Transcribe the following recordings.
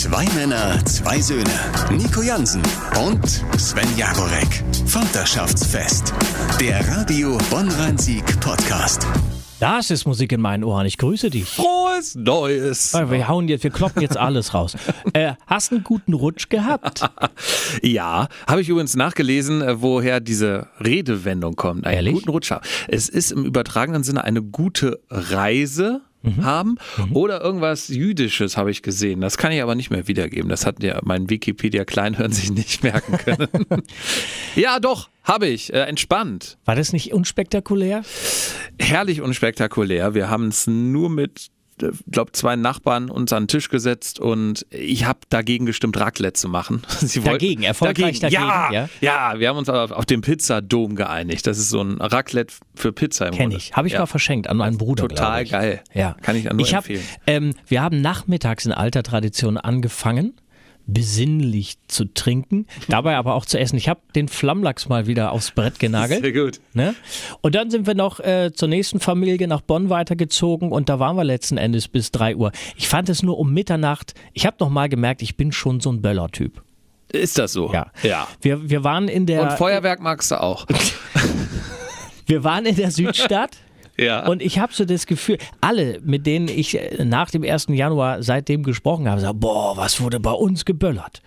Zwei Männer, zwei Söhne. Nico Jansen und Sven Jagorek. Vaterschaftsfest. Der Radio Bonn-Rhein-Sieg Podcast. Das ist Musik in meinen Ohren. Ich grüße dich. Frohes Neues. Wir hauen jetzt, wir kloppen jetzt alles raus. Äh, hast einen guten Rutsch gehabt? ja, habe ich übrigens nachgelesen, äh, woher diese Redewendung kommt. Einen Ehrlich? guten Rutsch. Es ist im übertragenen Sinne eine gute Reise. Haben oder irgendwas Jüdisches habe ich gesehen. Das kann ich aber nicht mehr wiedergeben. Das hat ja mein Wikipedia Kleinhirn sich nicht merken können. ja, doch, habe ich. Äh, entspannt. War das nicht unspektakulär? herrlich unspektakulär. Wir haben es nur mit glaube zwei Nachbarn uns an den Tisch gesetzt und ich habe dagegen gestimmt, Raclette zu machen. Sie Dagegen, erfolgreich dagegen, ja, ja? ja, wir haben uns auf, auf den Pizzadom geeinigt. Das ist so ein Raclette für Pizza im Kenn Grunde. ich. Habe ich ja. mal verschenkt an meinen Bruder. Total geil. Ja. Kann ich nur ich hab, empfehlen. Ähm, wir haben nachmittags in alter Tradition angefangen, besinnlich zu trinken, dabei aber auch zu essen. Ich habe den Flammlachs mal wieder aufs Brett genagelt. Sehr gut. Ne? Und dann sind wir noch äh, zur nächsten Familie nach Bonn weitergezogen und da waren wir letzten Endes bis 3 Uhr. Ich fand es nur um Mitternacht. Ich habe noch mal gemerkt, ich bin schon so ein Böller-Typ. Ist das so? Ja. ja. Wir, wir waren in der Und Feuerwerk magst du auch. wir waren in der Südstadt. ja. Und ich habe so das Gefühl, alle, mit denen ich äh, nach dem 1. Januar seitdem gesprochen habe, sagen, boah, was wurde bei uns geböllert?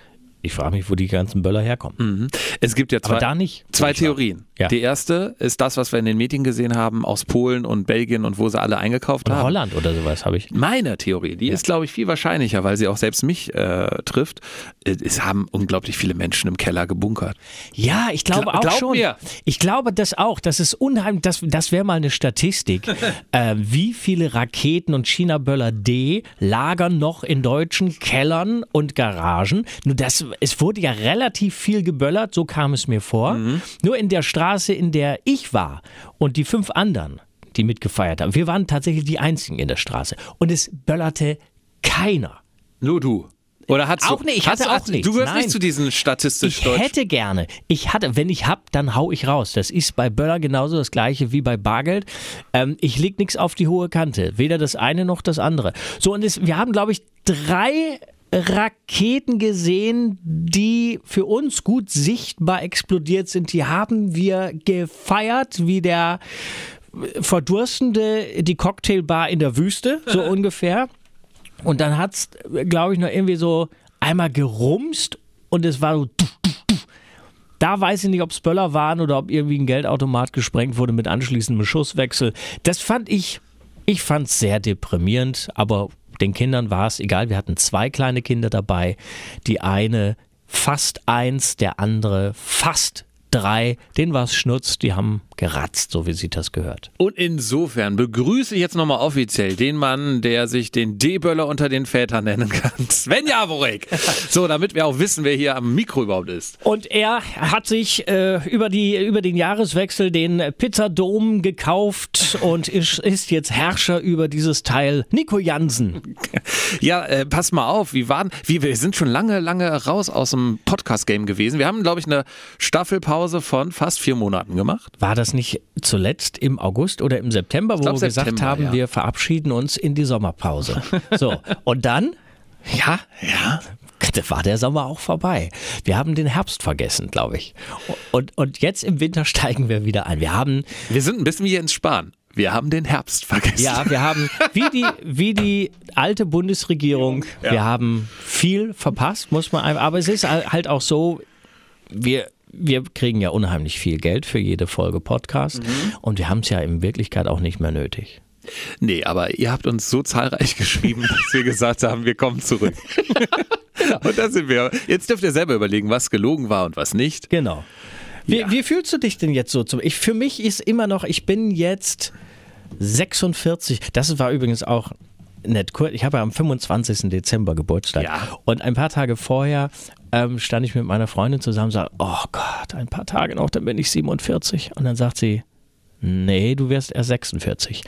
Ich frage mich, wo die ganzen Böller herkommen. es gibt ja zwei, nicht. zwei Theorien. Ja. Die erste ist das, was wir in den Medien gesehen haben aus Polen und Belgien und wo sie alle eingekauft Und haben. Holland oder sowas habe ich. Meine Theorie, die ist, glaube ich, viel wahrscheinlicher, weil sie auch selbst mich äh, trifft. Äh, Es haben unglaublich viele Menschen im Keller gebunkert. Ja, ich glaube Gla- auch glaub schon. mir. Ich glaube das auch. Das ist unheimlich. Das, das wäre mal eine Statistik. äh, wie viele Raketen und China-Böller D lagern noch in deutschen Kellern und Garagen? Nur das, es wurde ja relativ viel geböllert, so kam es mir vor. Nur in der Straße, in der ich war und die fünf anderen, die mitgefeiert haben. Wir waren tatsächlich die einzigen in der Straße. Und es böllerte keiner. Nur du. Oder hast Auch nicht, ich hast hatte auch nichts, Du gehörst nein. nicht zu diesen statistisch Ich deutsch. hätte gerne. Ich hatte, wenn ich hab, dann hau ich raus. Das ist bei Böller genauso das gleiche wie bei Bargeld. Ähm, ich leg nichts auf die hohe Kante. Weder das eine noch das andere. So, und es, wir haben, glaube ich, drei Raketen gesehen, die für uns gut sichtbar explodiert sind. Die haben wir gefeiert, wie der Verdurstende die Cocktailbar in der Wüste, so ungefähr. Und dann hat's, glaube ich, noch irgendwie so einmal gerumst und es war so. Da weiß ich nicht, ob es Böller waren oder ob irgendwie ein Geldautomat gesprengt wurde mit anschließendem Schusswechsel. Das fand ich, ich fand es sehr deprimierend, aber den Kindern war es egal. Wir hatten zwei kleine Kinder dabei. Die eine fast eins, der andere fast drei. Den war es Schnutz, die haben geratzt, so wie sie das gehört. Und insofern begrüße ich jetzt nochmal offiziell den Mann, der sich den D-Böller unter den Vätern nennen kann. Sven Jaworek. So, damit wir auch wissen, wer hier am Mikro überhaupt ist. Und er hat sich äh, über, die, über den Jahreswechsel den Pizzadom gekauft und ist, ist jetzt Herrscher über dieses Teil. Nico Jansen. Ja, äh, pass mal auf, wie waren, wie, wir sind schon lange, lange raus aus dem Podcast-Game gewesen. Wir haben, glaube ich, eine Staffelpause von fast vier Monaten gemacht. War das nicht zuletzt im August oder im September, wo glaub, wir gesagt September, haben, ja. wir verabschieden uns in die Sommerpause? So, und dann Ja, ja. war der Sommer auch vorbei. Wir haben den Herbst vergessen, glaube ich. Und, und jetzt im Winter steigen wir wieder ein. Wir haben Wir sind ein bisschen wie Jens Spahn. Wir haben den Herbst vergessen. Ja, wir haben, wie die, wie die alte Bundesregierung, wir haben viel verpasst, muss man einfach, aber es ist halt auch so, wir, wir kriegen ja unheimlich viel Geld für jede Folge Podcast und wir haben es ja in Wirklichkeit auch nicht mehr nötig. Nee, aber ihr habt uns so zahlreich geschrieben, dass wir gesagt haben, wir kommen zurück. Und da sind wir. Jetzt dürft ihr selber überlegen, was gelogen war und was nicht. Genau. Wie, wie fühlst du dich denn jetzt so zum? Ich, für mich ist immer noch, ich bin jetzt 46. Das war übrigens auch nett kurz. Ich habe ja am 25. Dezember Geburtstag. Ja. Und ein paar Tage vorher ähm, stand ich mit meiner Freundin zusammen und sagte, oh Gott, ein paar Tage noch, dann bin ich 47. Und dann sagt sie, Nee, du wirst erst 46.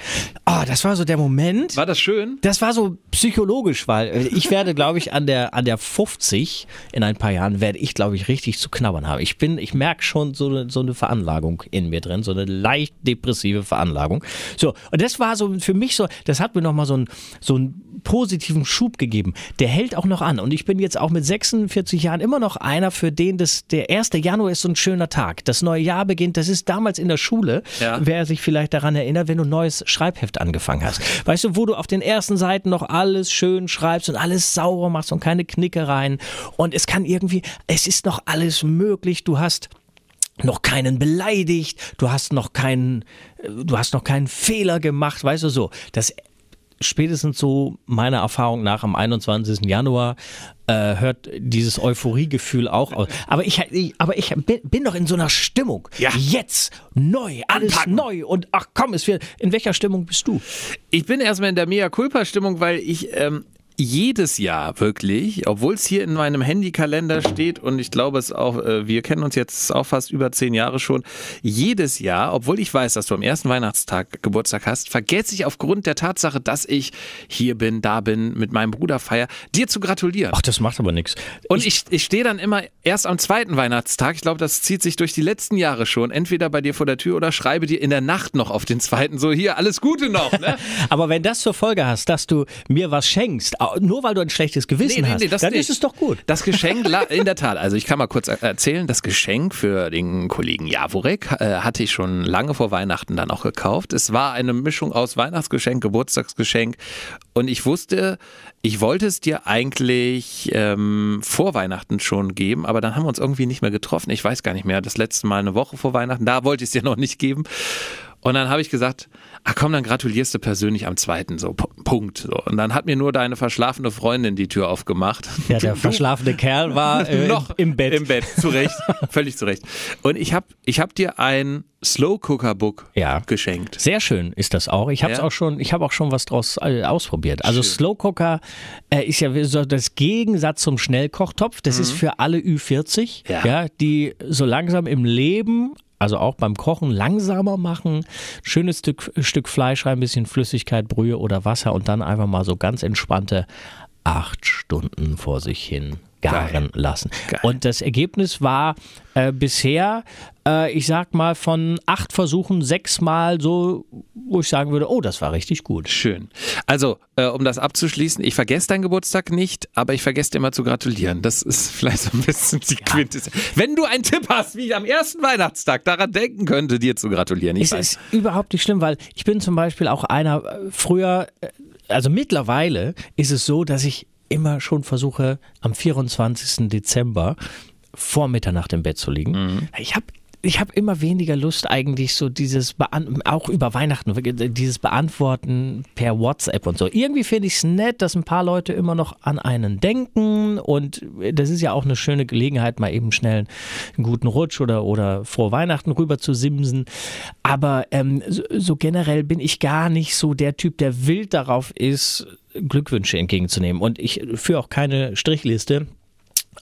Ah, das war so der Moment. War das schön? Das war so psychologisch, weil äh, ich werde, glaube ich, an der, an der 50 in ein paar Jahren werde ich, glaube ich, richtig zu knabbern haben. Ich bin, ich merke schon so eine, so eine Veranlagung in mir drin, so eine leicht depressive Veranlagung. So, und das war so für mich so, das hat mir nochmal so einen, so einen positiven Schub gegeben. Der hält auch noch an. Und ich bin jetzt auch mit 46 Jahren immer noch einer, für den das, der 1. Januar ist so ein schöner Tag. Das neue Jahr beginnt, das ist damals in der Schule. Ja wer sich vielleicht daran erinnert, wenn du ein neues Schreibheft angefangen hast. Weißt du, wo du auf den ersten Seiten noch alles schön schreibst und alles sauber machst und keine Knickereien. Und es kann irgendwie, es ist noch alles möglich. Du hast noch keinen beleidigt, du hast noch keinen, du hast noch keinen Fehler gemacht, weißt du so. Das spätestens so meiner Erfahrung nach am 21. Januar äh, hört dieses Euphoriegefühl auch aus. Aber ich, ich aber ich bin, bin doch in so einer Stimmung. Ja. Jetzt neu, alles Anpacken. neu und ach komm, es wird. In welcher Stimmung bist du? Ich bin erstmal in der Mea Culpa-Stimmung, weil ich ähm, jedes Jahr wirklich, obwohl es hier in meinem Handykalender steht und ich glaube es auch, äh, wir kennen uns jetzt auch fast über zehn Jahre schon, jedes Jahr, obwohl ich weiß, dass du am ersten Weihnachtstag Geburtstag hast, vergesse ich aufgrund der Tatsache, dass ich hier bin, da bin, mit meinem Bruder feier, dir zu gratulieren. Ach, das macht aber nichts. Und ich, ich stehe dann immer erst am zweiten Weihnachtstag, ich glaube, das zieht sich durch die letzten Jahre schon, entweder bei dir vor der Tür oder schreibe dir in der Nacht noch auf den zweiten, so hier, alles Gute noch. Ne? Aber wenn das zur Folge hast, dass du mir was schenkst, nur weil du ein schlechtes Gewissen Nee, nee, hast, nee, das dann ist es doch gut. Das Geschenk, in der Tat, also ich kann mal kurz er- erzählen, das Geschenk für den Kollegen Jaworek äh, hatte ich schon lange vor Weihnachten dann auch gekauft. Es war eine Mischung aus Weihnachtsgeschenk, Geburtstagsgeschenk und ich wusste, ich wollte es dir eigentlich ähm, vor Weihnachten schon geben, aber dann haben wir uns irgendwie nicht mehr getroffen. Ich weiß gar nicht mehr, das letzte Mal eine Woche vor Weihnachten, da wollte ich es dir noch nicht geben. Und dann habe ich gesagt, ach komm, dann gratulierst du persönlich am zweiten, so Punkt. So. Und dann hat mir nur deine verschlafene Freundin die Tür aufgemacht. Ja, der Du- verschlafene Kerl war äh, noch im Bett. Im Bett, zu Recht. Völlig zu Recht. Und ich habe ich hab dir ein Slow Cooker Book Ja. geschenkt. Sehr schön ist das auch. Ich habe Ja? auch schon, ich habe auch schon was draus äh, ausprobiert. Also Slow Cooker äh, ist ja so das Gegensatz zum Schnellkochtopf. Das ist für alle Ü40, Ja. ja, die so langsam im Leben also auch beim Kochen langsamer machen, schönes Stück, Stück Fleisch rein, ein bisschen Flüssigkeit, Brühe oder Wasser und dann einfach mal so ganz entspannte acht Stunden vor sich hin garen lassen. Geil. Und das Ergebnis war äh, bisher, äh, ich sag mal, von acht Versuchen sechsmal so, wo ich sagen würde, oh, das war richtig gut. Schön. Also, äh, um das abzuschließen, ich vergesse deinen Geburtstag nicht, aber ich vergesse dir immer zu gratulieren. Das ist vielleicht so ein bisschen die Quintessenz. Wenn du einen Tipp hast, wie ich am ersten Weihnachtstag daran denken könnte, dir zu gratulieren. Ich Es weiß. ist überhaupt nicht schlimm, weil ich bin zum Beispiel auch einer, äh, früher, äh, also mittlerweile ist es so, dass ich immer schon versuche, am 24. Dezember vor Mitternacht im Bett zu liegen. Mhm. Ich habe ich habe immer weniger Lust eigentlich so dieses Bean auch über Weihnachten dieses Beantworten per WhatsApp und so. Irgendwie finde ich es nett, dass ein paar Leute immer noch an einen denken und das ist ja auch eine schöne Gelegenheit, mal eben schnell einen guten Rutsch oder oder vor Weihnachten rüber zu simsen. Aber ähm, so, so generell bin ich gar nicht so der Typ, der wild darauf ist, Glückwünsche entgegenzunehmen und ich führe auch keine Strichliste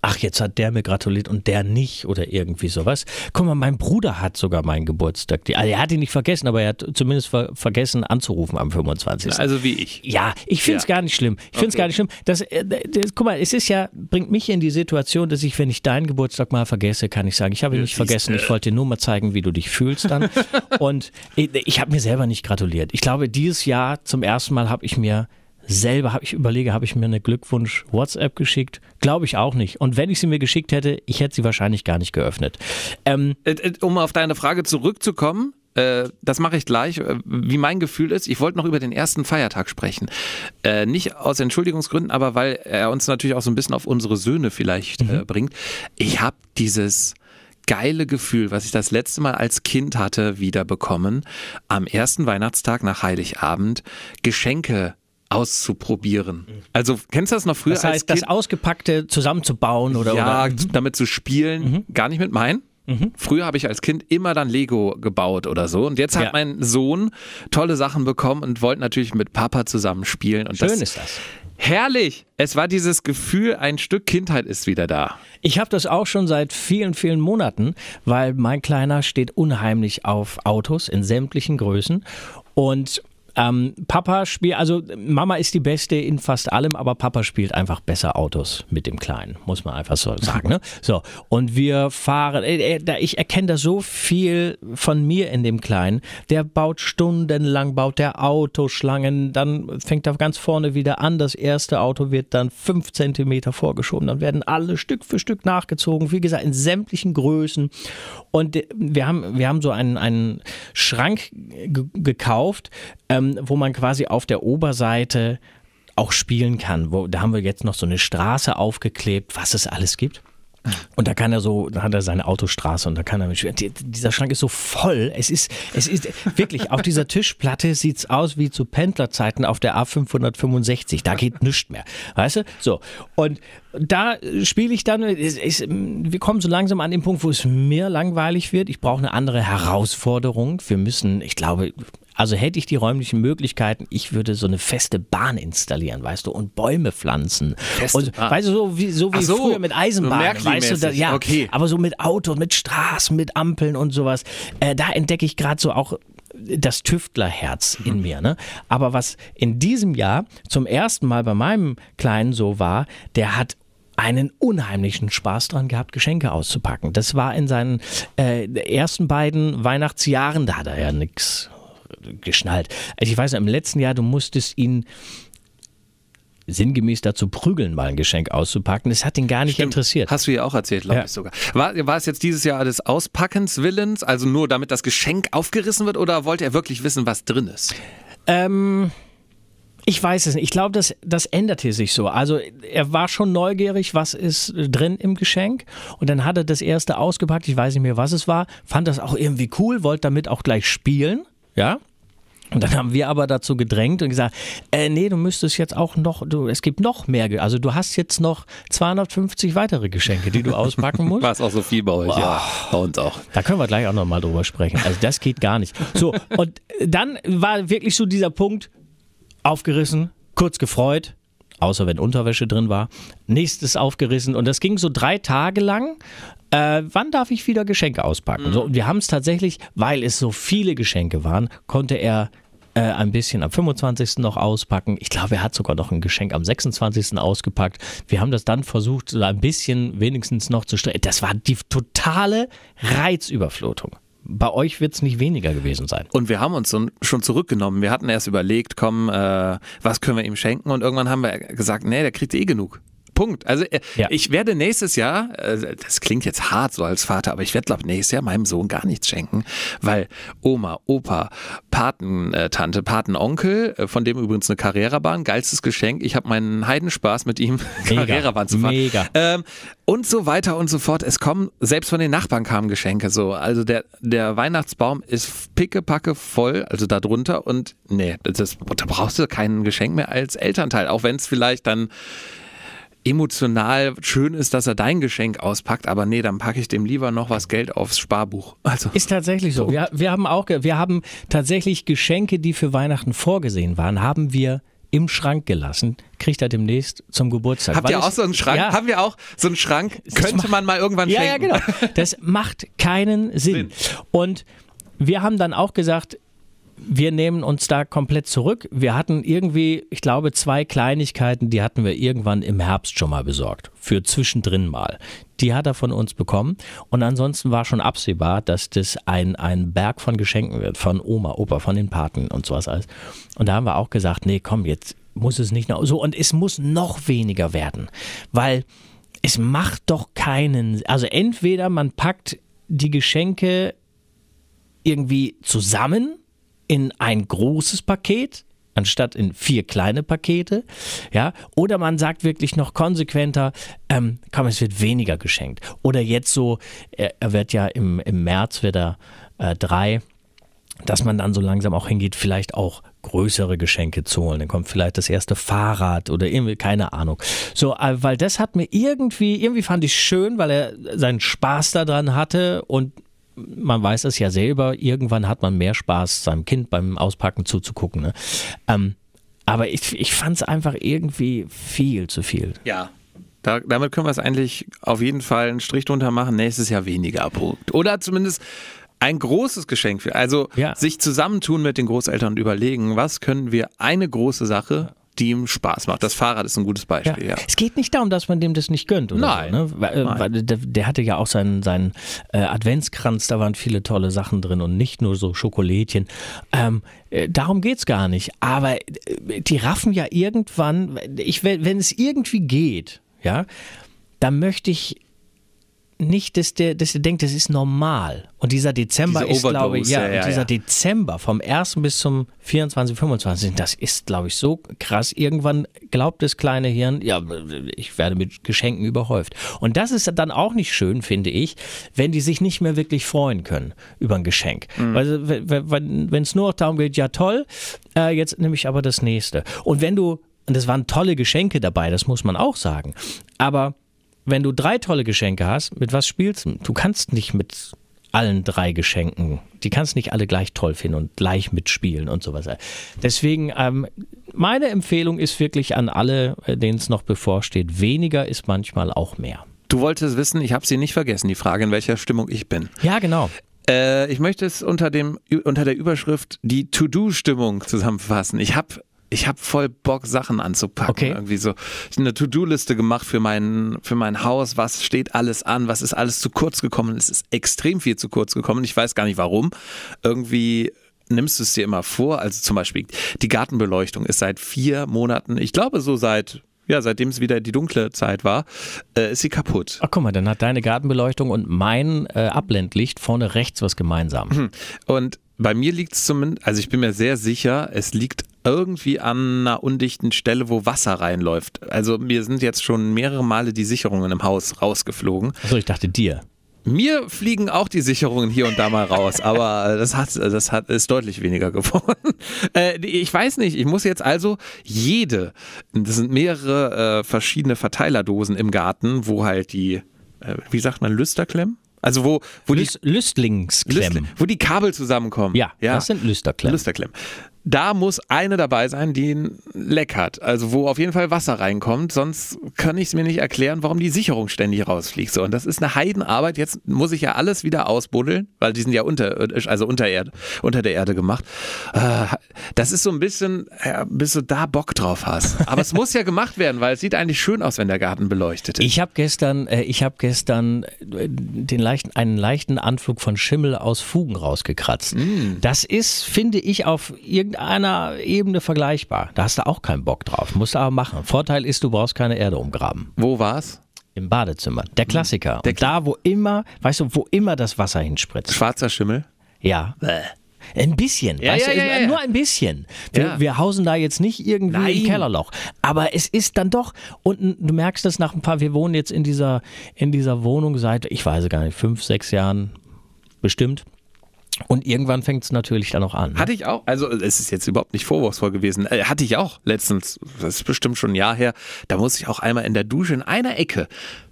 ach, jetzt hat der mir gratuliert und der nicht oder irgendwie sowas. Guck mal, mein Bruder hat sogar meinen Geburtstag. Also er hat ihn nicht vergessen, aber er hat zumindest ver vergessen anzurufen am 25. Also wie ich. Ja, ich finde es Ja. gar nicht schlimm. Ich finde es Okay. gar nicht schlimm. Das, äh, das, guck mal, es ist ja, bringt mich in die Situation, dass ich, wenn ich deinen Geburtstag mal vergesse, kann ich sagen, ich habe ihn nicht vergessen. Ich wollte dir nur mal zeigen, wie du dich fühlst dann. Und ich, ich habe mir selber nicht gratuliert. Ich glaube, dieses Jahr zum ersten Mal habe ich mir selber, habe ich überlege, habe ich mir eine Glückwunsch-WhatsApp geschickt? Glaube ich auch nicht. Und wenn ich sie mir geschickt hätte, ich hätte sie wahrscheinlich gar nicht geöffnet. Ähm, Äh, äh, Um auf deine Frage zurückzukommen, äh, das mache ich gleich, äh, wie mein Gefühl ist. Ich wollte noch über den ersten Feiertag sprechen. Äh, nicht aus Entschuldigungsgründen, aber weil er uns natürlich auch so ein bisschen auf unsere Söhne vielleicht äh, bringt. Ich habe dieses geile Gefühl, was ich das letzte Mal als Kind hatte, wiederbekommen, am ersten Weihnachtstag nach Heiligabend Geschenke auszuprobieren. Also kennst du das noch früher das als heißt, Kind? das Ausgepackte zusammenzubauen oder, ja, oder damit zu spielen, gar nicht mit meinen. Früher habe ich als Kind immer dann Lego gebaut oder so. Und jetzt hat Ja. mein Sohn tolle Sachen bekommen und wollte natürlich mit Papa zusammen spielen. Und Schön das, ist das. Herrlich! Es war dieses Gefühl, ein Stück Kindheit ist wieder da. Ich habe das auch schon seit vielen, vielen Monaten, weil mein Kleiner steht unheimlich auf Autos in sämtlichen Größen. Und ähm, Papa spielt, also Mama ist die Beste in fast allem, aber Papa spielt einfach besser Autos mit dem Kleinen, muss man einfach so sagen. Ne? So, und wir fahren, äh, äh, ich erkenne da so viel von mir in dem Kleinen. Der baut stundenlang, baut der Autoschlangen, dann fängt er ganz vorne wieder an. Das erste Auto wird dann fünf Zentimeter vorgeschoben, dann werden alle Stück für Stück nachgezogen, wie gesagt, in sämtlichen Größen. Und wir haben, wir haben so einen, einen Schrank gekauft, ähm, wo man quasi auf der Oberseite auch spielen kann. Wo, da haben wir jetzt noch so eine Straße aufgeklebt, was es alles gibt. Und da kann er so, da hat er seine Autostraße und da kann er mit Dieser Schrank ist so voll. Es ist, es ist wirklich, auf dieser Tischplatte sieht es aus wie zu Pendlerzeiten auf der A565. Da geht nichts mehr. Weißt du? So. Und da spiele ich dann, es, es, wir kommen so langsam an den Punkt, wo es mir langweilig wird. Ich brauche eine andere Herausforderung. Wir müssen, ich glaube, also hätte ich die räumlichen Möglichkeiten, ich würde so eine feste Bahn installieren, weißt du, und Bäume pflanzen. Feste und, Bahn. Weißt du, so wie, so wie so, früher mit Eisenbahnen, weißt du, da, ja, okay. aber so mit Autos, mit Straßen, mit Ampeln und sowas. Äh, da entdecke ich gerade so auch das Tüftlerherz in mir. Ne? Aber was in diesem Jahr zum ersten Mal bei meinem Kleinen so war, der hat einen unheimlichen Spaß dran gehabt, Geschenke auszupacken. Das war in seinen äh, ersten beiden Weihnachtsjahren, da hat er ja nichts geschnallt. Also ich weiß, im letzten Jahr, du musstest ihn sinngemäß dazu prügeln, mal ein Geschenk auszupacken. Das hat ihn gar nicht Stimmt. interessiert. Hast du ja auch erzählt, glaube ja. ich sogar. War, war es jetzt dieses Jahr des Auspackens Willens, also nur damit das Geschenk aufgerissen wird, oder wollte er wirklich wissen, was drin ist? Ähm, ich weiß es nicht. Ich glaube, das, das änderte sich so. Also er war schon neugierig, was ist drin im Geschenk. Und dann hat er das erste ausgepackt. Ich weiß nicht mehr, was es war. Fand das auch irgendwie cool, wollte damit auch gleich spielen. Ja, und dann haben wir aber dazu gedrängt und gesagt, äh, nee, du müsstest jetzt auch noch, du, es gibt noch mehr, also du hast jetzt noch 250 weitere Geschenke, die du auspacken musst. War es auch so viel bei euch, oh. ja, bei uns auch. Da können wir gleich auch nochmal drüber sprechen. Also das geht gar nicht. So, und dann war wirklich so dieser Punkt, aufgerissen, kurz gefreut, außer wenn Unterwäsche drin war. Nächstes aufgerissen und das ging so drei Tage lang. Äh, wann darf ich wieder Geschenke auspacken? Mhm. So, und wir haben es tatsächlich, weil es so viele Geschenke waren, konnte er äh, ein bisschen am 25. noch auspacken. Ich glaube, er hat sogar noch ein Geschenk am 26. ausgepackt. Wir haben das dann versucht, so ein bisschen wenigstens noch zu strecken. Das war die totale Reizüberflutung. Bei euch wird es nicht weniger gewesen sein. Und wir haben uns schon zurückgenommen. Wir hatten erst überlegt, komm, äh, was können wir ihm schenken? Und irgendwann haben wir gesagt, nee, der kriegt eh genug. Punkt. Also äh, ja. ich werde nächstes Jahr, äh, das klingt jetzt hart so als Vater, aber ich werde glaube nächstes Jahr meinem Sohn gar nichts schenken, weil Oma, Opa, Patentante, Patenonkel, äh, von dem übrigens eine Carrera-Bahn, geilstes Geschenk. Ich habe meinen Heidenspaß mit ihm Carrera-Bahn zu fahren. Mega. Ähm, und so weiter und so fort. Es kommen, selbst von den Nachbarn kamen Geschenke so. Also der, der Weihnachtsbaum ist pickepacke voll, also da drunter und nee, das, da brauchst du kein Geschenk mehr als Elternteil, auch wenn es vielleicht dann emotional schön ist, dass er dein Geschenk auspackt, aber nee, dann packe ich dem lieber noch was Geld aufs Sparbuch. Also ist tatsächlich so. Wir, wir haben auch, wir haben tatsächlich Geschenke, die für Weihnachten vorgesehen waren, haben wir im Schrank gelassen, kriegt er demnächst zum Geburtstag. Habt ihr auch so einen Schrank? Ja. Haben wir auch so einen Schrank? Könnte macht, man mal irgendwann ja, schenken. Ja, genau. Das macht keinen Sinn. Sinn. Und wir haben dann auch gesagt, wir nehmen uns da komplett zurück. Wir hatten irgendwie, ich glaube, zwei Kleinigkeiten, die hatten wir irgendwann im Herbst schon mal besorgt. Für zwischendrin mal. Die hat er von uns bekommen. Und ansonsten war schon absehbar, dass das ein, ein Berg von Geschenken wird. Von Oma, Opa, von den Paten und sowas alles. Und da haben wir auch gesagt, nee, komm, jetzt muss es nicht noch so. Und es muss noch weniger werden. Weil es macht doch keinen, also entweder man packt die Geschenke irgendwie zusammen in ein großes Paket anstatt in vier kleine Pakete, ja, oder man sagt wirklich noch konsequenter, ähm, komm, es wird weniger geschenkt. Oder jetzt so, er, er wird ja im, im März wieder äh, drei, dass man dann so langsam auch hingeht, vielleicht auch größere Geschenke zu holen. Dann kommt vielleicht das erste Fahrrad oder irgendwie, keine Ahnung. So, äh, weil das hat mir irgendwie, irgendwie fand ich schön, weil er seinen Spaß daran hatte und man weiß es ja selber, irgendwann hat man mehr Spaß, seinem Kind beim Auspacken zuzugucken. Ne? Ähm, Aber ich, ich fand es einfach irgendwie viel zu viel. Ja. Da, damit können wir es eigentlich auf jeden Fall einen Strich drunter machen. Nächstes Jahr weniger Punkt. Oder zumindest ein großes Geschenk für. Also Ja. sich zusammentun mit den Großeltern und überlegen, was können wir eine große Sache, die ihm Spaß macht. Das Fahrrad ist ein gutes Beispiel, ja. Es geht nicht darum, dass man dem das nicht gönnt. Oder Nein. So, ne? weil, äh, Nein. weil der, der hatte ja auch seinen, seinen äh, Adventskranz, da waren viele tolle Sachen drin und nicht nur so Schokolädchen. Ähm, äh, darum geht's gar nicht. Aber äh, die raffen ja irgendwann, ich, wenn wenn es irgendwie geht, ja, dann möchte ich nicht, dass der, dass der denkt, das ist normal. Und dieser Dezember Diese ist, glaube ich, Overdose, ja, ja, und ja, dieser ja. Dezember vom 1. bis zum 24, 25, das ist, glaube ich, so krass. Irgendwann glaubt das kleine Hirn, ja, ich werde mit Geschenken überhäuft. Und das ist dann auch nicht schön, finde ich, wenn die sich nicht mehr wirklich freuen können über ein Geschenk. Mhm. Also, wenn es nur noch darum geht, ja toll, äh, jetzt nehme ich aber das nächste. Und wenn du, und es waren tolle Geschenke dabei, das muss man auch sagen, aber wenn du drei tolle Geschenke hast, mit was spielst du? Du kannst nicht mit allen drei Geschenken, die kannst nicht alle gleich toll finden und gleich mitspielen und sowas. Deswegen, ähm, meine Empfehlung ist wirklich an alle, äh, denen es noch bevorsteht, weniger ist manchmal auch mehr. Du wolltest wissen, ich habe sie nicht vergessen, die Frage, in welcher Stimmung ich bin. Ja, genau. Äh, ich möchte es unter, dem, unter der Überschrift die To-Do-Stimmung zusammenfassen. Ich habe ich hab voll Bock, Sachen anzupacken. Okay. Irgendwie so Ich hab eine To-Do-Liste gemacht für mein, für mein Haus. Was steht alles an? Was ist alles zu kurz gekommen? Es ist extrem viel zu kurz gekommen. Ich weiß gar nicht warum. Irgendwie nimmst du es dir immer vor. Also zum Beispiel die Gartenbeleuchtung ist seit vier Monaten, ich glaube so seit, ja, seitdem es wieder die dunkle Zeit war, äh, ist sie kaputt. Ach guck mal, dann hat deine Gartenbeleuchtung und mein äh, Abblendlicht vorne rechts was gemeinsam. Und bei mir liegt es zumindest, also ich bin mir sehr sicher, es liegt irgendwie an einer undichten Stelle, wo Wasser reinläuft. Also mir sind jetzt schon mehrere Male die Sicherungen im Haus rausgeflogen. Achso, ich dachte dir. Mir fliegen auch die Sicherungen hier und da mal raus, aber das hat, das hat, ist deutlich weniger geworden. Äh, ich weiß nicht, ich muss jetzt also jede, das sind mehrere äh, verschiedene Verteilerdosen im Garten, wo halt die, äh, wie sagt man, Lüsterklemmen? Also wo, wo die Lüs Lüstlingsklemmen. Lüster- wo die Kabel zusammenkommen. Ja, das sind Lüsterklemmen. Lüsterklemmen. Da muss eine dabei sein, die ein Leck hat. Also wo auf jeden Fall Wasser reinkommt. Sonst kann ich es mir nicht erklären, warum die Sicherung ständig rausfliegt. So, und das ist eine Heidenarbeit. Jetzt muss ich ja alles wieder ausbuddeln, weil die sind ja unterirdisch, also unter, Erde, unter der Erde gemacht. Äh, Das ist so ein bisschen, ja, bis du da Bock drauf hast. Aber es muss ja gemacht werden, weil es sieht eigentlich schön aus, wenn der Garten beleuchtet ist. Ich habe gestern, äh, ich habe gestern äh, den leichten, einen leichten Anflug von Schimmel aus Fugen rausgekratzt. Das ist, finde ich, auf irgendeiner Ebene vergleichbar. Da hast du auch keinen Bock drauf. Musst du aber machen. Vorteil ist, du brauchst keine Erde umgraben. Wo war's? Im Badezimmer. Der Klassiker. Der Und da, wo immer, weißt du, wo immer das Wasser hinspritzt. Schwarzer Schimmel? Ja. Ein bisschen, Ja, weißt ja, du, ja, nur ein bisschen. Wir, wir hausen da jetzt nicht irgendwie Nein. im Kellerloch. Aber es ist dann doch, und du merkst es nach ein paar, wir wohnen jetzt in dieser, in dieser Wohnung seit, ich weiß gar nicht, fünf, sechs Jahren bestimmt. Und irgendwann fängt es natürlich dann auch an. ne? Hatte ich auch, also es ist jetzt überhaupt nicht vorwurfsvoll gewesen, äh, hatte ich auch letztens, das ist bestimmt schon ein Jahr her, da musste ich auch einmal in der Dusche in einer Ecke,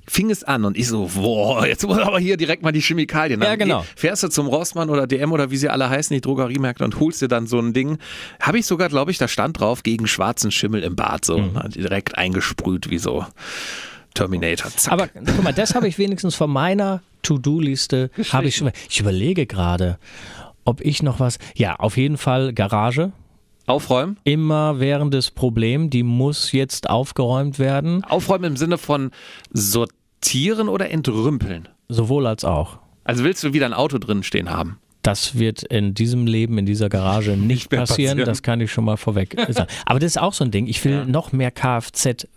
fing es an und ich so, boah, jetzt muss aber hier direkt mal die Chemikalien. Dann Ja, genau. Fährst du zum Rossmann oder DM oder wie sie alle heißen, die Drogeriemärkte und holst dir dann so ein Ding. Habe ich sogar, glaube ich, da stand drauf, gegen schwarzen Schimmel im Bad, so Mhm. direkt eingesprüht wie so Terminator. Zack. Aber guck mal, das habe ich wenigstens von meiner To-Do-Liste, habe ich schon, ich überlege gerade, ob ich noch was, ja, auf jeden Fall Garage. Aufräumen? Immer währendes Problem, die muss jetzt aufgeräumt werden, Aufräumen im Sinne von sortieren oder entrümpeln? sowohl als auch. Also willst du wieder ein Auto drin stehen haben? Das wird in diesem Leben, in dieser Garage nicht passieren. passieren. Das kann ich schon mal vorweg sagen. Aber das ist auch so ein Ding. Ich will noch mehr Kfz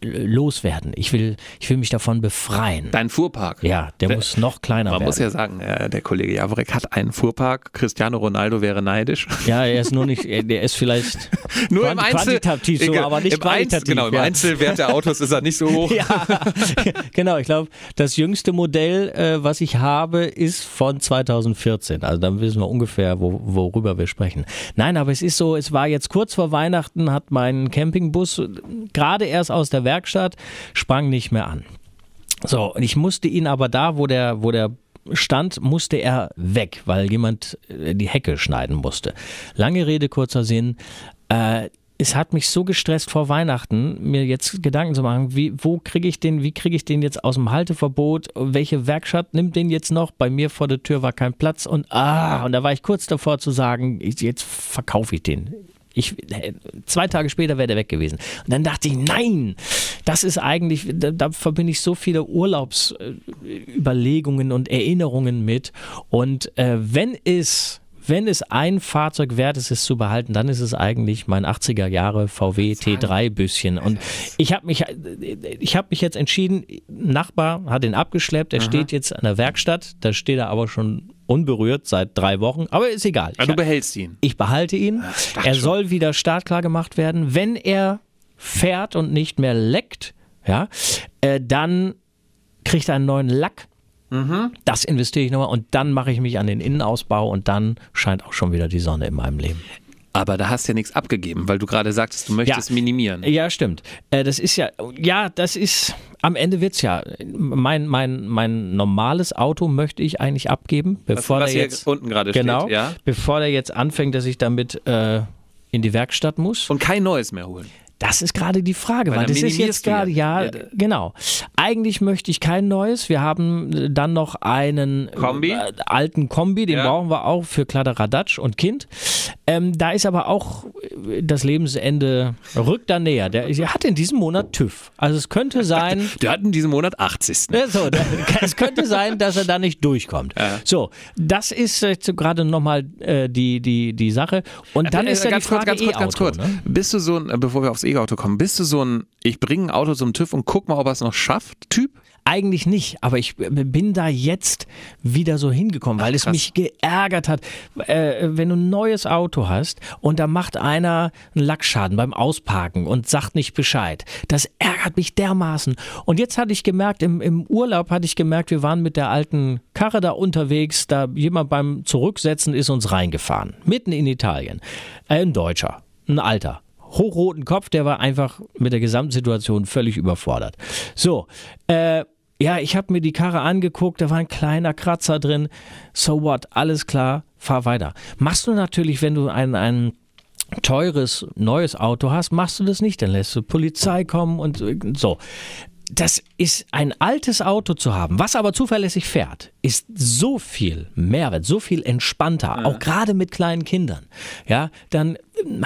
loswerden. Ich will, ich will mich davon befreien. Dein Fuhrpark. Ja, der Der- muss noch kleiner Man werden. muss ja sagen, äh, der Kollege Jaworek hat einen Fuhrpark. Cristiano Ronaldo wäre neidisch. ja, er ist nur nicht, er- der ist vielleicht Nur quant- quantitativ so, aber nicht im Einzel, qualitativ. Genau, im ja. Einzelwert der Autos ist er nicht so hoch. Ja, genau. Ich glaube, das jüngste Modell, äh, was ich habe, ist von 2014. Also dann wissen wir ungefähr, wo, worüber wir sprechen. Nein, aber es ist so, es war jetzt kurz vor Weihnachten, hat mein Campingbus äh, gerade erst aus der Werkstatt, sprang nicht mehr an. So, und ich musste ihn aber da, wo der, wo der stand, musste er weg, weil jemand äh, die Hecke schneiden musste. Lange Rede, kurzer Sinn. Äh, es hat mich so gestresst vor Weihnachten, mir jetzt Gedanken zu machen, wie, wo kriege ich den, wie kriege ich den jetzt aus dem Halteverbot? Welche Werkstatt nimmt den jetzt noch? Bei mir vor der Tür war kein Platz und ah, und da war ich kurz davor zu sagen, jetzt verkaufe ich den. Ich, zwei Tage später wäre der weg gewesen. Und dann dachte ich, nein, das ist eigentlich, da, da verbinde ich so viele Urlaubsüberlegungen und Erinnerungen mit. Und äh, wenn es wenn es ein Fahrzeug wert ist, es zu behalten, dann ist es eigentlich mein 80er Jahre VW T3-Büsschen. Und ich habe mich, ich habe mich jetzt entschieden, Nachbar hat ihn abgeschleppt, er Aha. steht jetzt an der Werkstatt, da steht er aber schon unberührt seit drei Wochen, aber ist egal. Aber du behältst ihn. Ich behalte ihn. er schon. soll wieder startklar gemacht werden. Wenn er fährt und nicht mehr leckt, ja, äh, dann kriegt er einen neuen Lack Mhm. Das investiere ich nochmal und dann mache ich mich an den Innenausbau und dann scheint auch schon wieder die Sonne in meinem Leben. Aber da hast du ja nichts abgegeben, weil du gerade sagtest, du möchtest ja. minimieren. Ja, stimmt. Äh, das ist ja, ja, das ist, am Ende wird es ja, mein, mein, mein normales Auto möchte ich eigentlich abgeben, bevor was, was der jetzt, unten gerade genau, steht, ja? bevor der jetzt anfängt, dass ich damit äh, in die Werkstatt muss. Und kein neues mehr holen. Das ist gerade die Frage, weil, weil das ist jetzt gerade, ja, ja, genau. Eigentlich möchte ich kein neues. Wir haben äh, dann noch einen Kombi? Äh, alten Kombi, den ja. brauchen wir auch für Kladderadatsch und Kind. Ähm, da ist aber auch äh, das Lebensende rückt da näher. Der, der, hat in diesem Monat TÜV. Also es könnte sein. Der hat in diesem Monat 80. Ne? So, der, es könnte sein, dass er da nicht durchkommt. Ja. So, das ist äh, gerade nochmal äh, die, die, die Sache. Und dann äh, ist ja die Frage kurz, ganz kurz, ganz kurz. Ne? Bist du so ein, bevor wir aufs E-Auto kommen, bist du so ein, ich bringe ein Auto zum TÜV und guck mal, ob er es noch schafft, Typ? Eigentlich nicht, aber ich bin da jetzt wieder so hingekommen, weil Ach, es mich geärgert hat. Äh, wenn du ein neues Auto hast und da macht einer einen Lackschaden beim Ausparken und sagt nicht Bescheid, das ärgert mich dermaßen. Und jetzt hatte ich gemerkt, im, im Urlaub hatte ich gemerkt, wir waren mit der alten Karre da unterwegs, da jemand beim Zurücksetzen ist uns reingefahren, mitten in Italien. Äh, ein Deutscher, ein Alter hochroten Kopf, der war einfach mit der Gesamtsituation völlig überfordert. So, äh, ja, ich habe mir die Karre angeguckt, da war ein kleiner Kratzer drin. So what, alles klar, fahr weiter. Machst du natürlich, wenn du ein, ein teures neues Auto hast, machst du das nicht, dann lässt du Polizei kommen und so das ist ein altes Auto zu haben, was aber zuverlässig fährt, ist so viel Mehrwert, so viel entspannter, ja. auch gerade mit kleinen Kindern. Ja, dann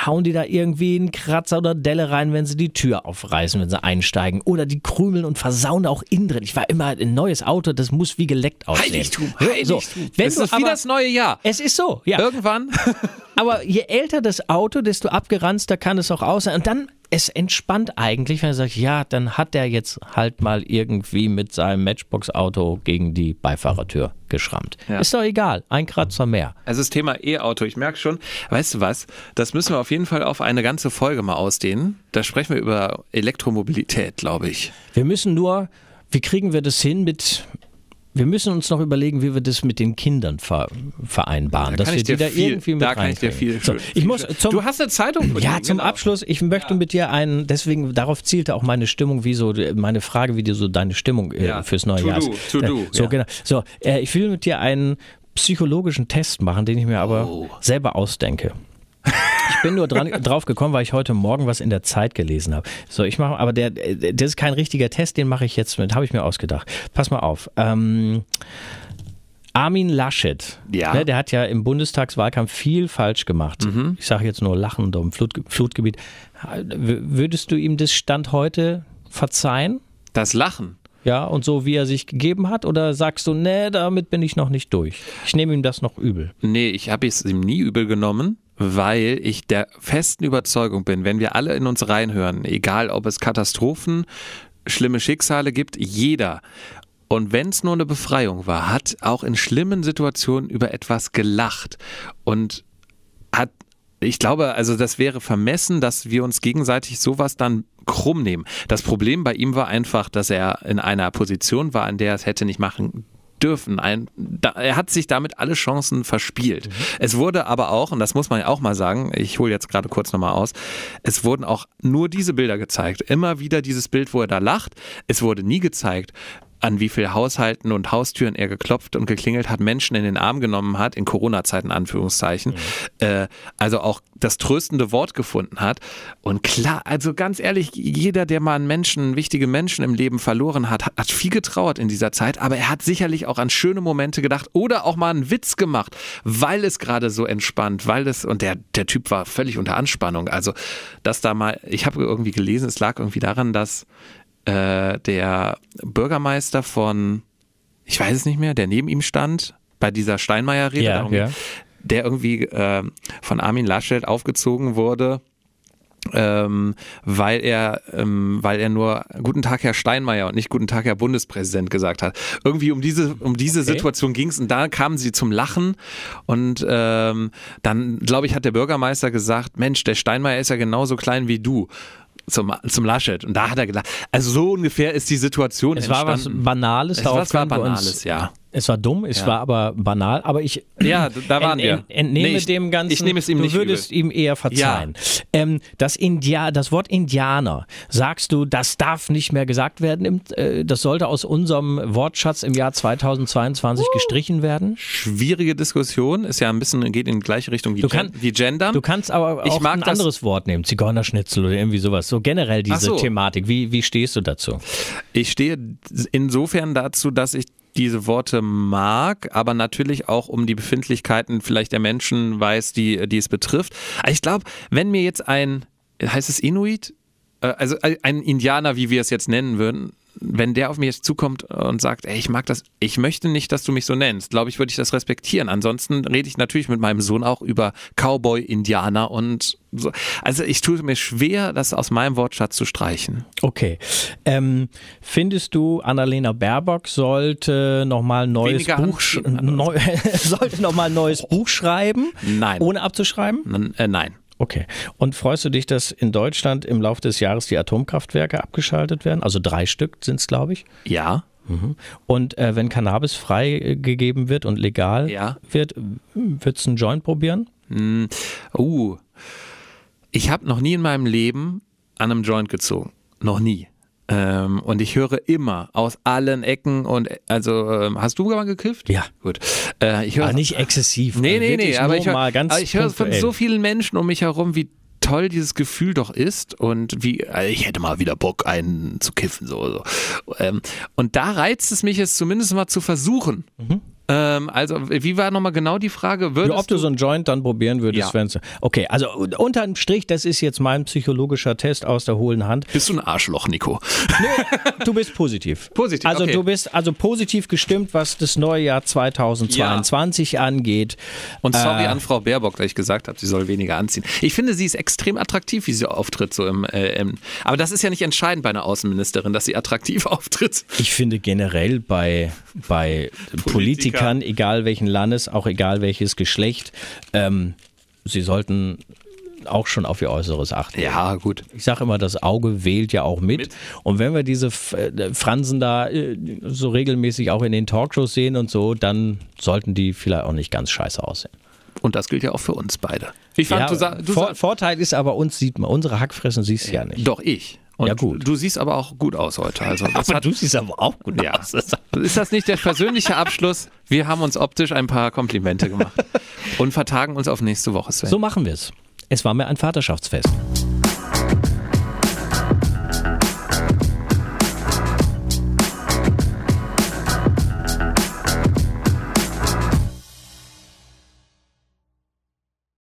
hauen die da irgendwie einen Kratzer oder Delle rein, wenn sie die Tür aufreißen, wenn sie einsteigen. Oder die krümeln und versauen auch innen drin. Ich war immer ein neues Auto, das muss wie geleckt aussehen. Heiligtum, Heiligtum. So, wenn das ist aber, wie das neue Jahr. Es ist so, ja. Irgendwann. aber je älter das Auto, desto abgeranzter kann es auch aussehen. Und dann es entspannt eigentlich, wenn er sagt, ja, dann hat er jetzt halt mal irgendwie mit seinem Matchbox-Auto gegen die Beifahrertür geschrammt. Ja. Ist doch egal, ein Kratzer mehr. Also das Thema E-Auto, ich merke schon, weißt du was, das müssen wir auf jeden Fall auf eine ganze Folge mal ausdehnen. Da sprechen wir über Elektromobilität, glaube ich. Wir müssen nur, wie kriegen wir das hin mit wir müssen uns noch überlegen, wie wir das mit den Kindern ver vereinbaren, da dass wir die da viel, irgendwie mit Da kann ich dir viel, so, ich muss zum, Du hast eine Zeitung. Ja, zum genau. Abschluss, ich möchte ja. mit dir einen, deswegen darauf zielte auch meine Stimmung, wie so meine Frage, wie dir so deine Stimmung äh, ja. fürs neue to Jahr ist. To do, so ja. genau. So, äh, ich will mit dir einen psychologischen Test machen, den ich mir aber oh. selber ausdenke. Ich bin nur dran, drauf gekommen, weil ich heute Morgen was in der Zeit gelesen habe. So, ich mache, aber der, das ist kein richtiger Test, den mache ich jetzt mit, habe ich mir ausgedacht. Pass mal auf. Ähm, Armin Laschet, ja. ne, der hat ja im Bundestagswahlkampf viel falsch gemacht. Mhm. Ich sage jetzt nur Lachen im Flut, Flutgebiet. Würdest du ihm das Stand heute verzeihen? Das Lachen? Ja, und so wie er sich gegeben hat? Oder sagst du, nee, damit bin ich noch nicht durch? Ich nehme ihm das noch übel. Nee, ich habe es ihm nie übel genommen weil ich der festen Überzeugung bin, wenn wir alle in uns reinhören, egal ob es Katastrophen, schlimme Schicksale gibt, jeder und wenn es nur eine Befreiung war, hat auch in schlimmen Situationen über etwas gelacht und hat, ich glaube, also das wäre vermessen, dass wir uns gegenseitig sowas dann krumm nehmen. Das Problem bei ihm war einfach, dass er in einer Position war, an der er es hätte nicht machen dürfen. Ein, da, er hat sich damit alle Chancen verspielt. Mhm. Es wurde aber auch, und das muss man ja auch mal sagen, ich hole jetzt gerade kurz nochmal aus, es wurden auch nur diese Bilder gezeigt. Immer wieder dieses Bild, wo er da lacht. Es wurde nie gezeigt, an wie viel Haushalten und Haustüren er geklopft und geklingelt hat, Menschen in den Arm genommen hat, in Corona-Zeiten Anführungszeichen, mhm. äh, also auch das tröstende Wort gefunden hat. Und klar, also ganz ehrlich, jeder, der mal einen Menschen, wichtige Menschen im Leben verloren hat, hat viel getrauert in dieser Zeit, aber er hat sicherlich auch an schöne Momente gedacht oder auch mal einen Witz gemacht, weil es gerade so entspannt, weil es, und der, der Typ war völlig unter Anspannung. Also, dass da mal, ich habe irgendwie gelesen, es lag irgendwie daran, dass äh, der Bürgermeister von, ich weiß es nicht mehr, der neben ihm stand, bei dieser Steinmeier-Rede, ja, ja. der irgendwie äh, von Armin Laschet aufgezogen wurde ähm, weil er, ähm, weil er nur Guten Tag, Herr Steinmeier und nicht Guten Tag, Herr Bundespräsident gesagt hat. Irgendwie um diese, um diese okay. Situation ging es und da kamen sie zum Lachen und ähm, dann, glaube ich, hat der Bürgermeister gesagt, Mensch, der Steinmeier ist ja genauso klein wie du zum, zum Laschet. Und da hat er gedacht, also so ungefähr ist die Situation es entstanden. war was Banales. Es war was Banales, ja. Es war dumm, es ja. war aber banal, aber ich ja, da waren ent, entnehme nee, ich, dem Ganzen, ich nehme es ihm du nicht würdest übel. ihm eher verzeihen. Ja. Ähm, das, India, das Wort Indianer, sagst du, das darf nicht mehr gesagt werden, äh, das sollte aus unserem Wortschatz im Jahr 2022 uh. gestrichen werden? Schwierige Diskussion, ist ja ein bisschen, geht in die gleiche Richtung wie, du kann, wie Gendern. Du kannst aber auch ein anderes Wort nehmen, Zigeunerschnitzel oder irgendwie sowas, so generell diese so. Thematik. Wie, wie stehst du dazu? Ich stehe insofern dazu, dass ich diese Worte mag, aber natürlich auch um die Befindlichkeiten vielleicht der Menschen weiß, die, die es betrifft. ich glaube, wenn mir jetzt ein, heißt es Inuit? Äh, also ein Indianer, wie wir es jetzt nennen würden, wenn der auf mich jetzt zukommt und sagt, ey, ich mag das, ich möchte nicht, dass du mich so nennst, glaube ich, würde ich das respektieren. Ansonsten rede ich natürlich mit meinem Sohn auch über Cowboy, Indianer und so. Also ich tue mir schwer, das aus meinem Wortschatz zu streichen. Okay. Ähm, findest du, Annalena Baerbock sollte nochmal ein neues Weniger Buch, neu, sollte noch mal neues Buch schreiben? Nein. Ohne abzuschreiben? N äh, nein. Okay. Und freust du dich, dass in Deutschland im Laufe des Jahres die Atomkraftwerke abgeschaltet werden? Also drei Stück sind es, glaube ich. Ja. Mhm. Und äh, wenn Cannabis freigegeben wird und legal ja. wird, würdest du einen Joint probieren? Mm, uh. Ich habe noch nie in meinem Leben an einem Joint gezogen. Noch nie. Ähm, und ich höre immer aus allen Ecken und also ähm, hast du mal gekifft? Ja. Gut. Äh, ich höre aber nicht exzessiv. Nee, nee, nee, aber ich, hör, höre von so vielen Menschen um mich herum, wie toll dieses Gefühl doch ist und wie also ich hätte mal wieder Bock einen zu kiffen so, so. Ähm, und da reizt es mich es zumindest mal zu versuchen. Mhm. Ähm, also, wie war nochmal genau die Frage? Ja, ob du, so einen Joint dann probieren würdest, ja. du. Okay, also unterm Strich, das ist jetzt mein psychologischer Test aus der hohlen Hand. Bist du ein Arschloch, Nico? Nee, du bist positiv. Positiv. Also okay. du bist also positiv gestimmt, was das neue Jahr 2022 ja. angeht. Und sorry äh, an Frau Baerbock, dass ich gesagt habe, sie soll weniger anziehen. Ich finde, sie ist extrem attraktiv, wie sie auftritt. So im, äh, im, aber das ist ja nicht entscheidend bei einer Außenministerin, dass sie attraktiv auftritt. Ich finde generell bei, bei Politikern kann, egal welchen Landes, auch egal welches Geschlecht. Ähm, sie sollten auch schon auf ihr Äußeres achten. Ja, gut. Ich sage immer, das Auge wählt ja auch mit. mit. Und wenn wir diese äh, Fransen da äh, so regelmäßig auch in den Talkshows sehen und so, dann sollten die vielleicht auch nicht ganz scheiße aussehen. Und das gilt ja auch für uns beide. Ich fand, ja, du, du Vor Vorteil ist aber, uns sieht man, unsere Hackfressen siehst du ja nicht. Doch, ich. Und ja, gut. Du siehst aber auch gut aus heute. Also das aber hat, du siehst aber auch gut ja. aus. Ist das nicht der persönliche Abschluss? Wir haben uns optisch ein paar Komplimente gemacht und vertagen uns auf nächste Woche, Sven. So machen wir es. Es war mir ein Vaterschaftsfest.